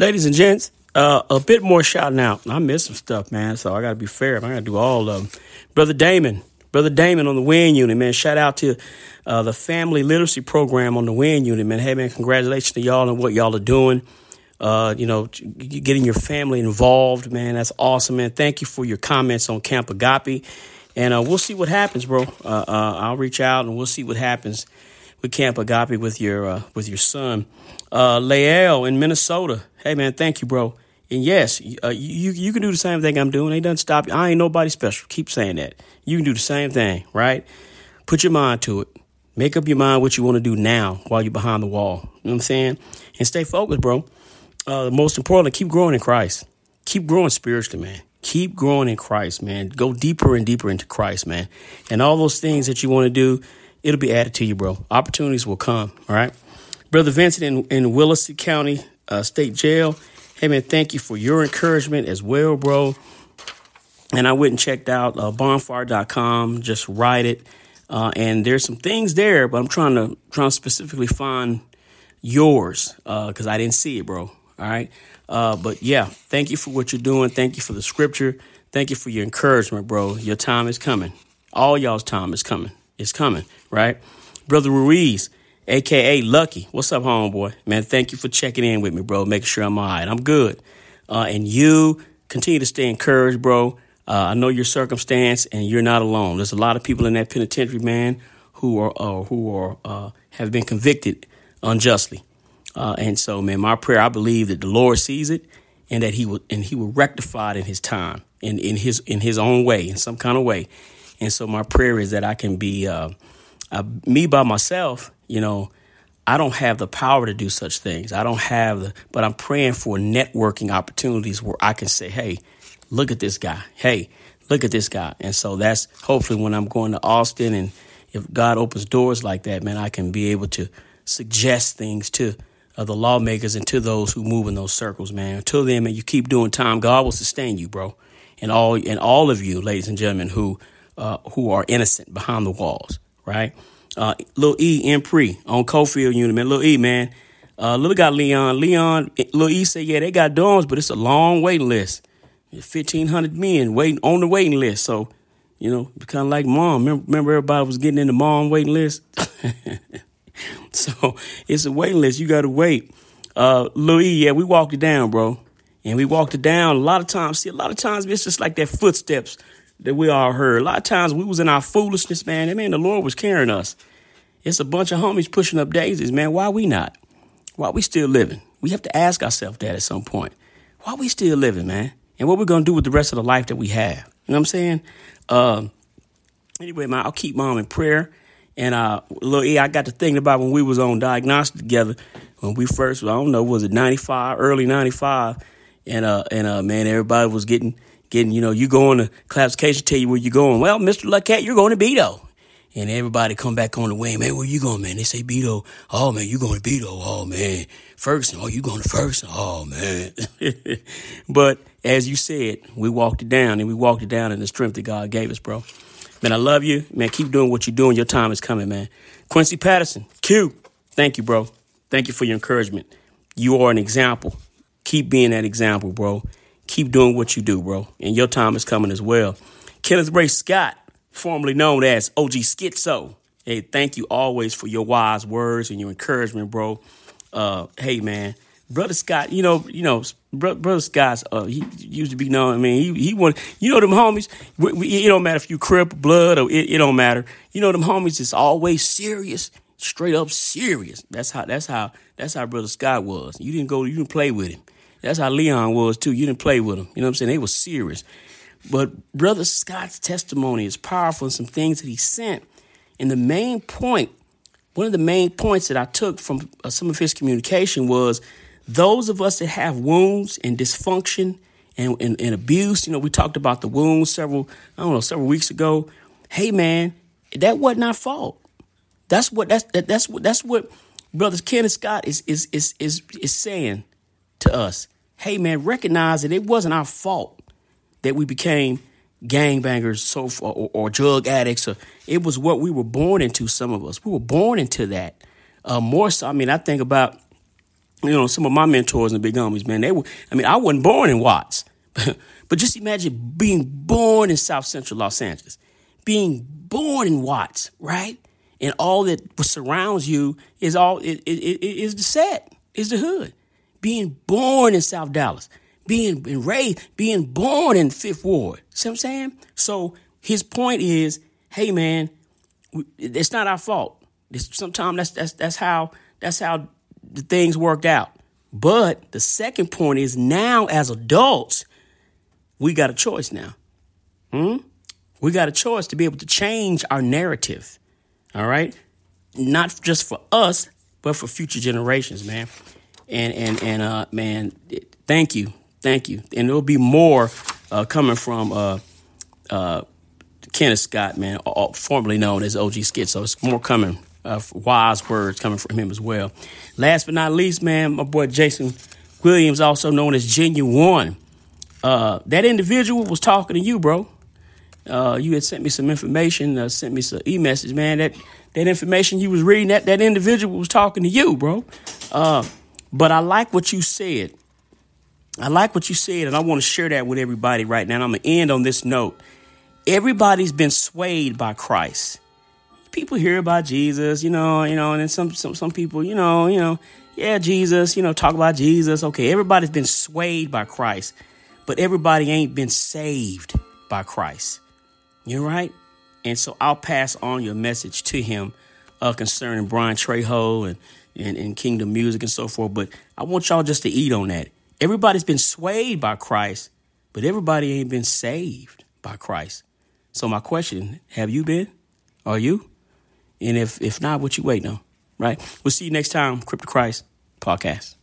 Ladies and gents, uh, a bit more shouting out. I missed some stuff, man, so I got to be fair. I got to do all of them. Brother Damon, Brother Damon on the Wynne unit, man. Shout out to uh, the family literacy program on the Wynne unit, man. Hey, man, congratulations to y'all on what y'all are doing. Uh, you know, getting your family involved, man. That's awesome, man. Thank you for your comments on Camp Agape. And uh, we'll see what happens, bro. Uh, uh, I'll reach out and we'll see what happens with Camp Agape with your uh, with your son, uh, Lael in Minnesota. Hey man, thank you, bro. And yes, uh, you you can do the same thing I'm doing. It doesn't stop you. I ain't nobody special. Keep saying that. You can do the same thing, right? Put your mind to it. Make up your mind what you want to do now while you're behind the wall. You know what I'm saying? And stay focused, bro. Uh, most importantly, keep growing in Christ. Keep growing spiritually, man. Keep growing in Christ, man. Go deeper and deeper into Christ, man. And all those things that you want to do, it'll be added to you, bro. Opportunities will come. All right. Brother Vincent in, in Willacy County uh, State Jail. Hey, man, thank you for your encouragement as well, bro. And I went and checked out uh, bonfire.com, just write it. Uh, and there's some things there, but I'm trying to trying to specifically find yours because uh, I didn't see it, bro. All right. Uh, but yeah, thank you for what you're doing. Thank you for the scripture. Thank you for your encouragement, bro. Your time is coming. All y'all's time is coming. It's coming, right? Brother Ruiz, aka Lucky. What's up, homeboy? Man, thank you for checking in with me, bro. Making sure I'm all right. I'm good. Uh, and you continue to stay encouraged, bro. Uh, I know your circumstance, and you're not alone. There's a lot of people in that penitentiary, man, who are uh, who are uh, have been convicted unjustly. Uh, and so, man, my prayer, I believe that the Lord sees it, and that He will and He will rectify it in His time, in in His in His own way, in some kind of way. And so, my prayer is that I can be uh, me by myself you know, I don't have the power to do such things. I don't have the, but I'm praying for networking opportunities where I can say, hey, look at this guy. Hey, look at this guy. And so that's hopefully when I'm going to Austin and if God opens doors like that, man, I can be able to suggest things to uh, the lawmakers and to those who move in those circles, man. Until then, man, you keep doing time. God will sustain you, bro. And all and all of you, ladies and gentlemen, who uh, who are innocent behind the walls, right? Uh, Lil E in pre on Coffield unit, man. Lil E, man. Uh, little guy Leon. Leon, Lil E said, yeah, they got dorms, but it's a long waiting list. 1,500 men waiting on the waiting list. So, you know, kind of like mom. Remember, remember, everybody was getting in the mom waiting list? so it's a waiting list. You got to wait. Uh, Lil E, yeah, we walked it down, bro. And we walked it down a lot of times. See, a lot of times it's just like that footsteps that we all heard. A lot of times we was in our foolishness, man. I mean, the Lord was carrying us. It's a bunch of homies pushing up daisies, man. Why we not? Why we still living? We have to ask ourselves that at some point. Why we still living, man? And what we're gonna do with the rest of the life that we have? You know what I'm saying? Uh, anyway, man, I'll keep mom in prayer. And uh, little E, I got to thinking about when we was on diagnostic together when we first, I don't know, was it 95, early 95? And uh, and uh, man, everybody was getting getting, you know, you go on the classification, tell you where you're going. Well, Mr. Luckette, you're going to Beto. And everybody come back on the way, man, where you going, man? They say Beto. Oh, man, you going to Beto. Oh, man. Ferguson. Oh, you going to Ferguson. Oh, man. but as you said, we walked it down and we walked it down in the strength that God gave us, bro. Man, I love you. Man, keep doing what you're doing. Your time is coming, man. Quincy Patterson, Q. Thank you, bro. Thank you for your encouragement. You are an example. Keep being that example, bro keep doing what you do, bro. And your time is coming as well. Kenneth Ray Scott, formerly known as OG Schizo. Hey, thank you always for your wise words and your encouragement, bro. Uh, hey, man, brother Scott, you know, you know, brother Scott's, uh, he used to be known. I mean, he he want, you know, them homies. We, we, it don't matter if you crip blood or it, it don't matter. You know, them homies is always serious, straight up serious. That's how. That's how. That's how brother Scott was. You didn't go. You didn't play with him. That's how Leon was too. You didn't play with him. You know what I'm saying? They were serious. But Brother Scott's testimony is powerful and some things that he sent. And the main point, one of the main points that I took from uh, some of his communication was those of us that have wounds and dysfunction and, and, and abuse, you know, we talked about the wounds several, I don't know, several weeks ago. Hey man, that wasn't our fault. That's what that's that, that's what that's what Brother Kenneth Scott is is is is is saying us hey man, recognize that it wasn't our fault that we became gangbangers so or, or, drug addicts. Or, it was what we were born into. Some of us we were born into that. Uh, more so, I mean, I think about you know, some of my mentors and big homies, man, they were, I mean, I wasn't born in Watts, but just imagine being born in South Central Los Angeles, being born in Watts, right? And all that surrounds you is all, it, it, it is the set, is the hood. Being born in South Dallas, being raised, being born in Fifth Ward. See what I'm saying? So his point is, hey man, it's not our fault. Sometimes that's that's that's how that's how the things worked out. But the second point is now as adults, we got a choice now. Hmm? We got a choice to be able to change our narrative. All right? Not just for us, but for future generations, man. And and and uh man, thank you. Thank you. And there'll be more uh, coming from uh uh Kenneth Scott, man, formerly known as OG Skit. So it's more coming uh, wise words coming from him as well. Last but not least, man, my boy Jason Williams, also known as Genuine. Uh, that individual was talking to you, bro. Uh, you had sent me some information, uh, sent me some e-message, man. That that information you was reading, that that individual was talking to you, bro. Uh, but I like what you said. I like what you said, and I want to share that with everybody right now. And I'm gonna end on this note. Everybody's been swayed by Christ people hear about Jesus, you know, you know, and then some some some people, you know, you know, yeah, Jesus, you know, talk about Jesus. Okay, everybody's been swayed by Christ, but everybody ain't been saved by Christ. You're right. And so I'll pass on your message to him uh, concerning Brian Trejo and, and, and Kingdom Music and so forth. But I want y'all just to eat on that. Everybody's been swayed by Christ, but everybody ain't been saved by Christ. So my question, have you been? Are you? And if if not, what you waiting on? Right? We'll see you next time, Crip To Christ Podcast.